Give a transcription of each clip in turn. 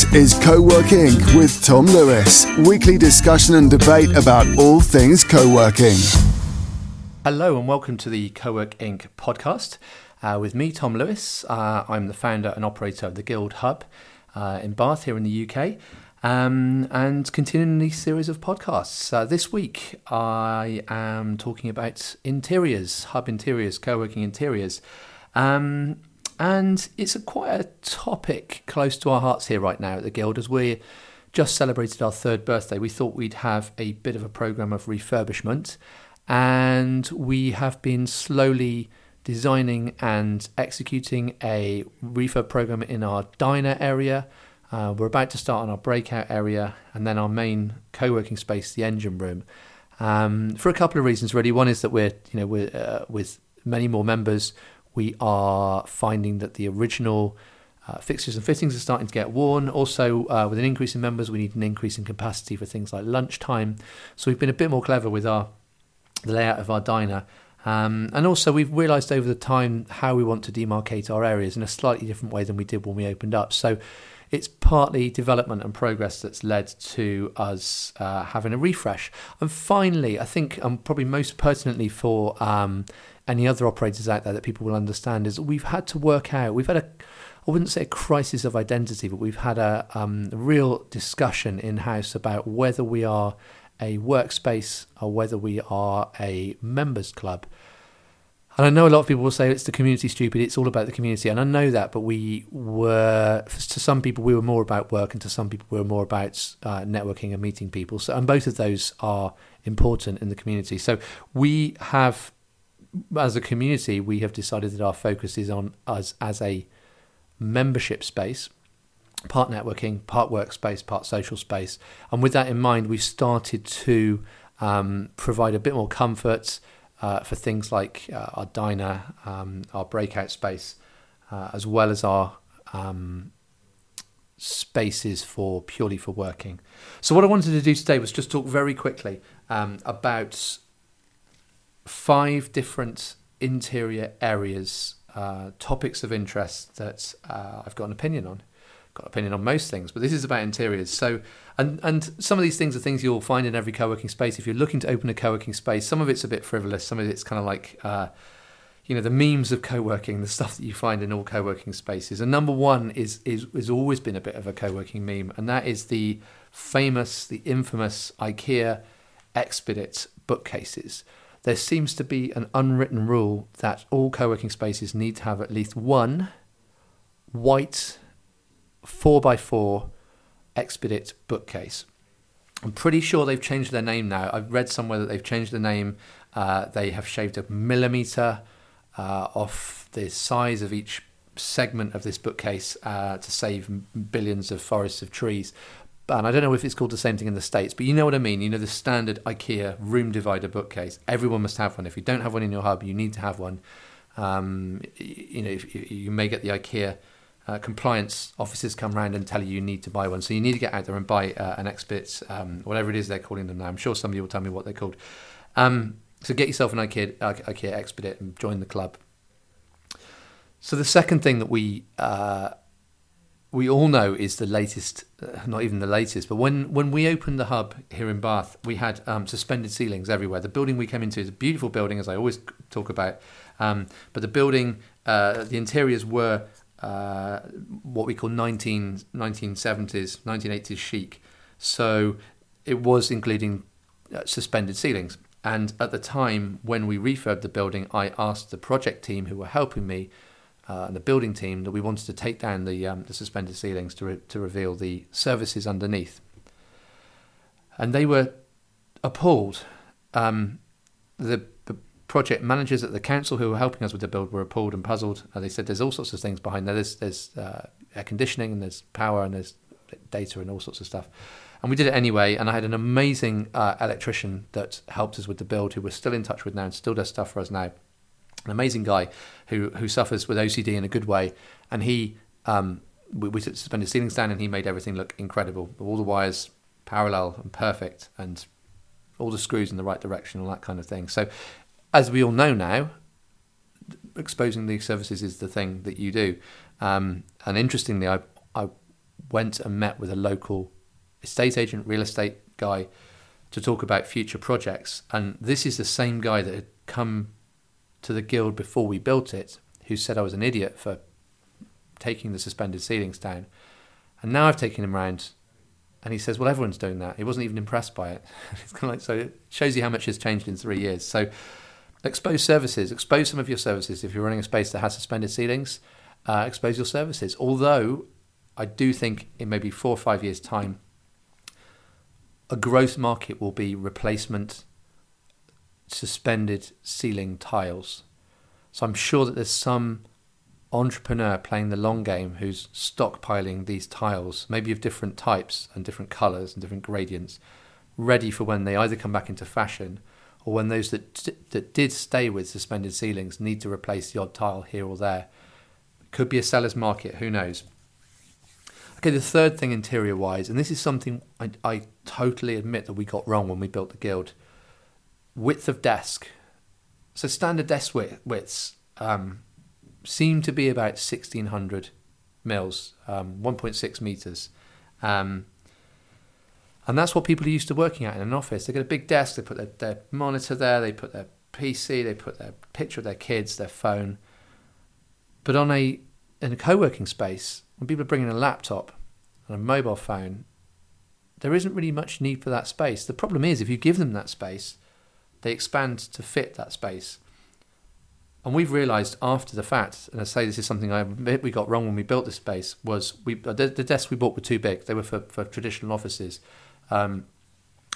This is Co-work Inc. with Tom Lewis. Weekly discussion and debate about all things co-working. Hello and welcome to the Co-work Inc. podcast uh, with me, Tom Lewis. Uh, I'm the founder and operator of the Guild Hub uh, in Bath here in the UK. Um, and continuing the series of podcasts. Uh, this week, I am talking about interiors, hub interiors, co working interiors. Um, and it's a quite a topic close to our hearts here right now at the Guild as we just celebrated our third birthday. We thought we'd have a bit of a program of refurbishment, and we have been slowly designing and executing a refurb program in our diner area. Uh, we're about to start on our breakout area and then our main co-working space, the engine room. Um, for a couple of reasons, really. One is that we're, you know, we're uh, with many more members we are finding that the original uh, fixtures and fittings are starting to get worn. Also, uh, with an increase in members, we need an increase in capacity for things like lunchtime. So we've been a bit more clever with our the layout of our diner. Um, and also, we've realised over the time how we want to demarcate our areas in a slightly different way than we did when we opened up. So it's partly development and progress that's led to us uh, having a refresh. And finally, I think um, probably most pertinently for um, any other operators out there that people will understand is we've had to work out, we've had a, I wouldn't say a crisis of identity, but we've had a, um, real discussion in house about whether we are a workspace or whether we are a members club. And I know a lot of people will say it's the community stupid, it's all about the community. And I know that, but we were, to some people, we were more about work, and to some people, we were more about uh, networking and meeting people. So, and both of those are important in the community. So we have, as a community, we have decided that our focus is on us as a membership space, part networking, part workspace, part social space. And with that in mind, we've started to um, provide a bit more comfort uh, for things like uh, our diner, um, our breakout space, uh, as well as our um, spaces for purely for working. So what I wanted to do today was just talk very quickly um, about five different interior areas, uh, topics of interest that uh, I've got an opinion on got opinion on most things, but this is about interiors. So, and and some of these things are things you'll find in every co-working space. If you're looking to open a co-working space, some of it's a bit frivolous. Some of it's kind of like, uh, you know, the memes of co-working, the stuff that you find in all co-working spaces. And number one is is has always been a bit of a co-working meme, and that is the famous, the infamous IKEA Expedit bookcases. There seems to be an unwritten rule that all co-working spaces need to have at least one white four by four Expedit bookcase. I'm pretty sure they've changed their name now. I've read somewhere that they've changed the name. Uh, they have shaved a millimeter uh, off the size of each segment of this bookcase uh, to save billions of forests of trees. And I don't know if it's called the same thing in the States, but you know what I mean. You know, the standard IKEA room divider bookcase. Everyone must have one. If you don't have one in your hub, you need to have one. Um, you know, if, you may get the IKEA uh, compliance officers come around and tell you you need to buy one. So you need to get out there and buy uh, an Expedit, um, whatever it is they're calling them now. I'm sure somebody will tell me what they're called. Um, so get yourself an IKEA, IKEA Expedit and join the club. So the second thing that we uh, we all know is the latest, uh, not even the latest, but when, when we opened the hub here in Bath, we had um, suspended ceilings everywhere. The building we came into is a beautiful building, as I always talk about, um, but the building, uh, the interiors were uh, what we call 19, 1970s, 1980s chic. So it was including uh, suspended ceilings. And at the time when we refurbed the building, I asked the project team who were helping me uh, and the building team that we wanted to take down the, um, the suspended ceilings to, re- to reveal the services underneath. And they were appalled. Um, the project managers at the council who were helping us with the build were appalled and puzzled. Uh, they said there's all sorts of things behind there. There's, there's uh, air conditioning and there's power and there's data and all sorts of stuff. And we did it anyway. And I had an amazing uh, electrician that helped us with the build who we're still in touch with now and still does stuff for us now. An amazing guy who, who suffers with OCD in a good way. And he, um, we, we suspended ceilings down and he made everything look incredible. All the wires parallel and perfect and all the screws in the right direction, all that kind of thing. So as we all know now, exposing these services is the thing that you do. Um, and interestingly, I, I went and met with a local estate agent, real estate guy to talk about future projects. And this is the same guy that had come to the guild before we built it, who said I was an idiot for taking the suspended ceilings down. And now I've taken him around and he says, Well, everyone's doing that. He wasn't even impressed by it. it's kind of like, so it shows you how much has changed in three years. So expose services, expose some of your services. If you're running a space that has suspended ceilings, uh, expose your services. Although I do think in maybe four or five years' time, a growth market will be replacement suspended ceiling tiles. So I'm sure that there's some entrepreneur playing the long game who's stockpiling these tiles, maybe of different types and different colours and different gradients, ready for when they either come back into fashion or when those that that did stay with suspended ceilings need to replace the odd tile here or there. Could be a seller's market, who knows? Okay, the third thing interior wise, and this is something I, I totally admit that we got wrong when we built the guild width of desk. So standard desk width, widths um, seem to be about 1600 mils, um, 1.6 meters. Um, and that's what people are used to working at in an office. They get a big desk, they put their, their monitor there, they put their PC, they put their picture of their kids, their phone. But on a in a co-working space, when people are bringing a laptop and a mobile phone, there isn't really much need for that space. The problem is if you give them that space, they expand to fit that space. And we've realised after the fact, and I say this is something I admit we got wrong when we built this space, was we the, desks we bought were too big. They were for, for traditional offices. Um,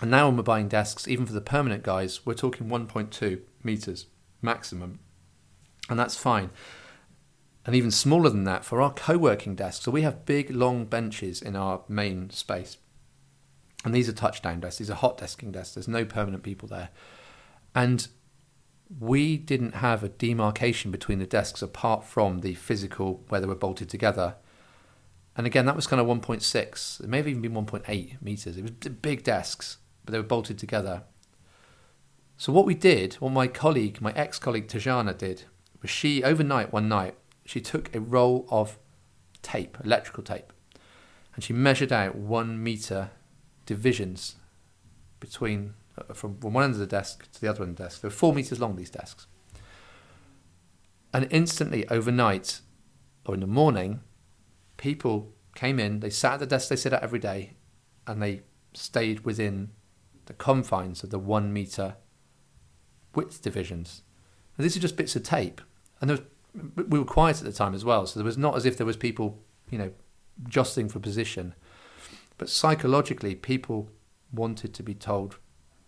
and now when we're buying desks, even for the permanent guys, we're talking 1.2 meters maximum. And that's fine. And even smaller than that for our co working desks. So we have big, long benches in our main space. And these are touchdown desks, these are hot desking desks. There's no permanent people there. And we didn't have a demarcation between the desks apart from the physical where they were bolted together. And again, that was kind of 1.6. It may have even been 1.8 meters. It was big desks, but they were bolted together. So what we did, what my colleague, my ex-colleague Tajana did, was she overnight one night she took a roll of tape, electrical tape, and she measured out one meter divisions between uh, from one end of the desk to the other end of the desk. They're four meters long, these desks. And instantly, overnight or in the morning, people came in, they sat at the desk they sit at every day, and they stayed within the confines of the one meter width divisions. And these are just bits of tape. And was, we were quiet at the time as well, so there was not as if there was people, you know, jostling for position. But psychologically, people wanted to be told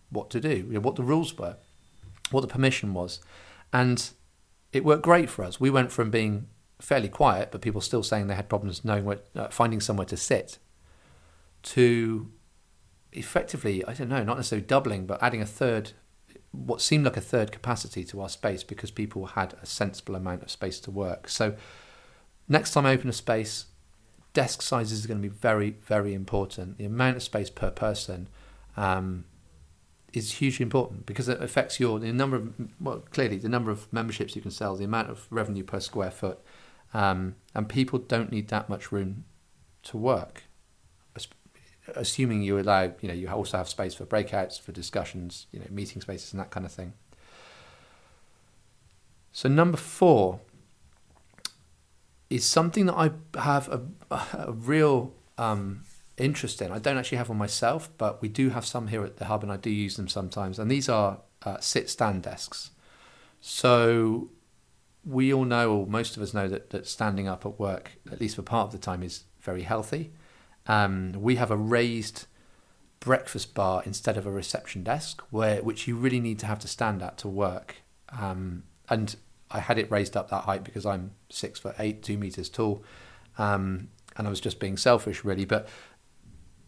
what to do, you know, what the rules were, what the permission was. And it worked great for us. We went from being fairly quiet, but people still saying they had problems knowing where, uh, finding somewhere to sit, to effectively, I don't know, not necessarily doubling, but adding a third, what seemed like a third capacity to our space because people had a sensible amount of space to work. So next time I open a space, desk sizes are going to be very, very important. The amount of space per person. Um, is hugely important because it affects your the number of well clearly the number of memberships you can sell, the amount of revenue per square foot, um, and people don't need that much room to work. Assuming you allow, you know, you also have space for breakouts, for discussions, you know, meeting spaces and that kind of thing. So number four is something that I have a, a real um, interesting. I don't actually have one myself, but we do have some here at the hub, and I do use them sometimes. And these are uh, sit stand desks. So we all know, or most of us know, that, that standing up at work, at least for part of the time, is very healthy. Um, we have a raised breakfast bar instead of a reception desk, where which you really need to have to stand at to work. Um, and I had it raised up that height because I'm six foot eight, two meters tall, um, and I was just being selfish, really. But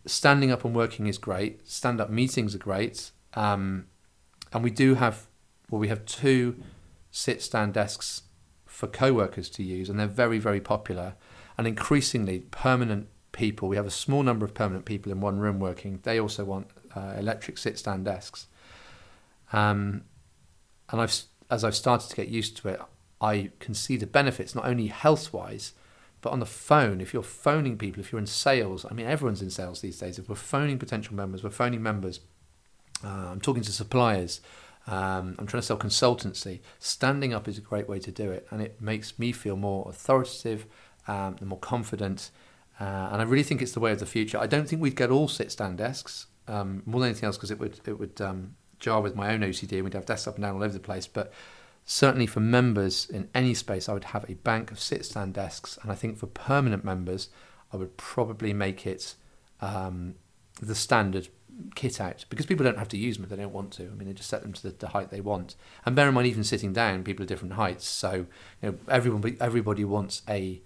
standing up and working is great. Stand up meetings are great. Um, and we do have, well, we have two sit stand desks for co workers to use, and they're very, very popular. And increasingly, permanent people, we have a small number of permanent people in one room working, they also want uh, electric sit stand desks. Um, and I've, as I've started to get used to it, I can see the benefits, not only health wise, But on the phone, if you're phoning people, if you're in sales, I mean, everyone's in sales these days. If we're phoning potential members, we're phoning members. Uh, I'm talking to suppliers. Um, I'm trying to sell consultancy. Standing up is a great way to do it, and it makes me feel more authoritative um, and more confident. Uh, and I really think it's the way of the future. I don't think we'd get all sit-stand desks um, more than anything else because it would it would um, jar with my own OCD. and We'd have desks up and down all over the place. But certainly for members in any space, I would have a bank of sit-stand desks. And I think for permanent members, I would probably make it um, the standard kit out because people don't have to use them if they don't want to. I mean, they just set them to the, the, height they want. And bear in mind, even sitting down, people are different heights. So you know, everyone, everybody wants a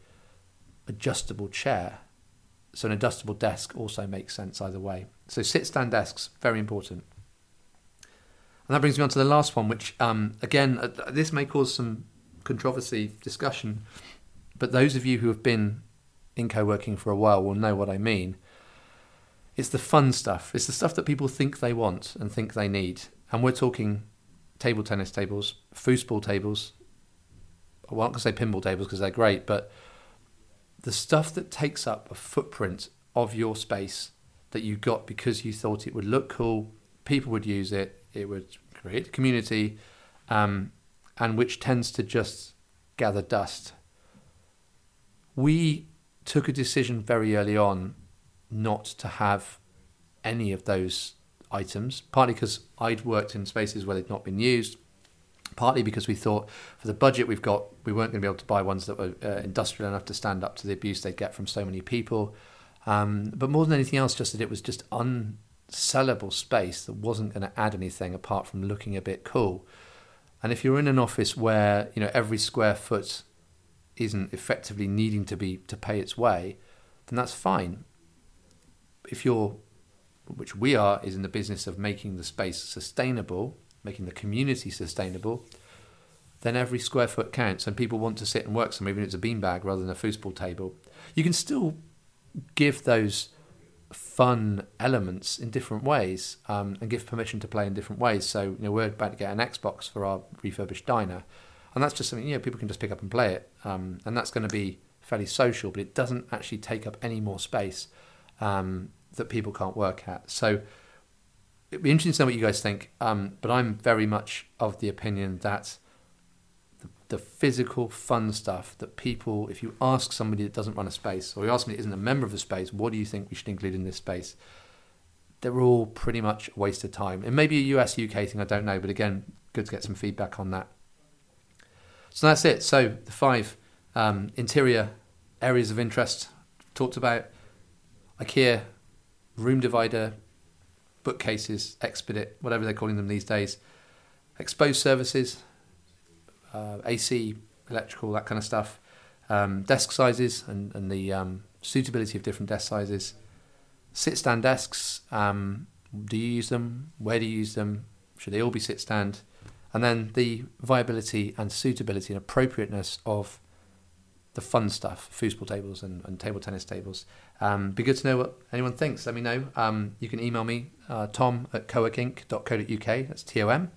adjustable chair. So an adjustable desk also makes sense either way. So sit stand desks very important. And that brings me on to the last one, which um, again, uh, this may cause some controversy discussion, but those of you who have been in co-working for a while will know what I mean it's the fun stuff. It's the stuff that people think they want and think they need. And we're talking table tennis tables, foosball tables. I won't say pinball tables because they're great, but the stuff that takes up a footprint of your space that you got because you thought it would look cool, people would use it, it would create community, um, and which tends to just gather dust. We took a decision very early on not to have any of those items, partly because I'd worked in spaces where they'd not been used, partly because we thought for the budget we've got, we weren't going to be able to buy ones that were uh, industrial enough to stand up to the abuse they'd get from so many people. Um, but more than anything else, just that it was just unsellable space that wasn't going to add anything apart from looking a bit cool. And if you're in an office where you know every square foot isn't effectively needing to be to pay its way, then that's fine if you're, which we are, is in the business of making the space sustainable, making the community sustainable, then every square foot counts and people want to sit and work somewhere, even if it's a beanbag rather than a foosball table. You can still give those fun elements in different ways um, and give permission to play in different ways. So, you know, we're about to get an Xbox for our refurbished diner, and that's just something, you know, people can just pick up and play it. Um, and that's going to be fairly social, but it doesn't actually take up any more space um, that people can't work at. So it'd be interesting to know what you guys think. Um, but I'm very much of the opinion that the, the, physical, fun stuff that people, if you ask somebody that doesn't run a space, or you ask somebody that isn't a member of a space, what do you think we should include in this space? They're all pretty much a waste of time. It may be a US UK thing, I don't know, but again, good to get some feedback on that. So that's it. So the five um, interior areas of interest talked about IKEA, room divider, bookcases, Expedit, whatever they're calling them these days, exposed services, uh, AC, electrical, that kind of stuff, um, desk sizes and, and the um, suitability of different desk sizes, sit stand desks. Um, do you use them? Where do you use them? Should they all be sit stand? And then the viability and suitability and appropriateness of the fun stuff, foosball tables and, and table tennis tables. Um, be good to know what anyone thinks. Let me know. Um, you can email me, uh, tom at coworkinc.co.uk, that's T O M,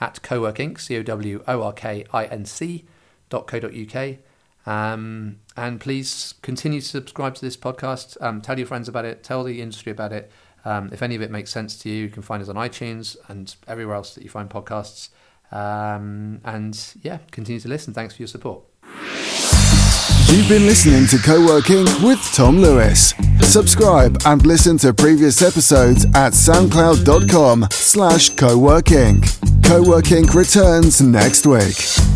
at coworkinc, C O W O R K I N C, dot co.uk. Um, and please continue to subscribe to this podcast. Um, tell your friends about it, tell the industry about it. Um, if any of it makes sense to you, you can find us on iTunes and everywhere else that you find podcasts. Um, and yeah, continue to listen. Thanks for your support. You've been listening to Co-work Inc. with Tom Lewis. Subscribe and listen to previous episodes at soundcloud.com slash co-working. Co-work Inc. returns next week.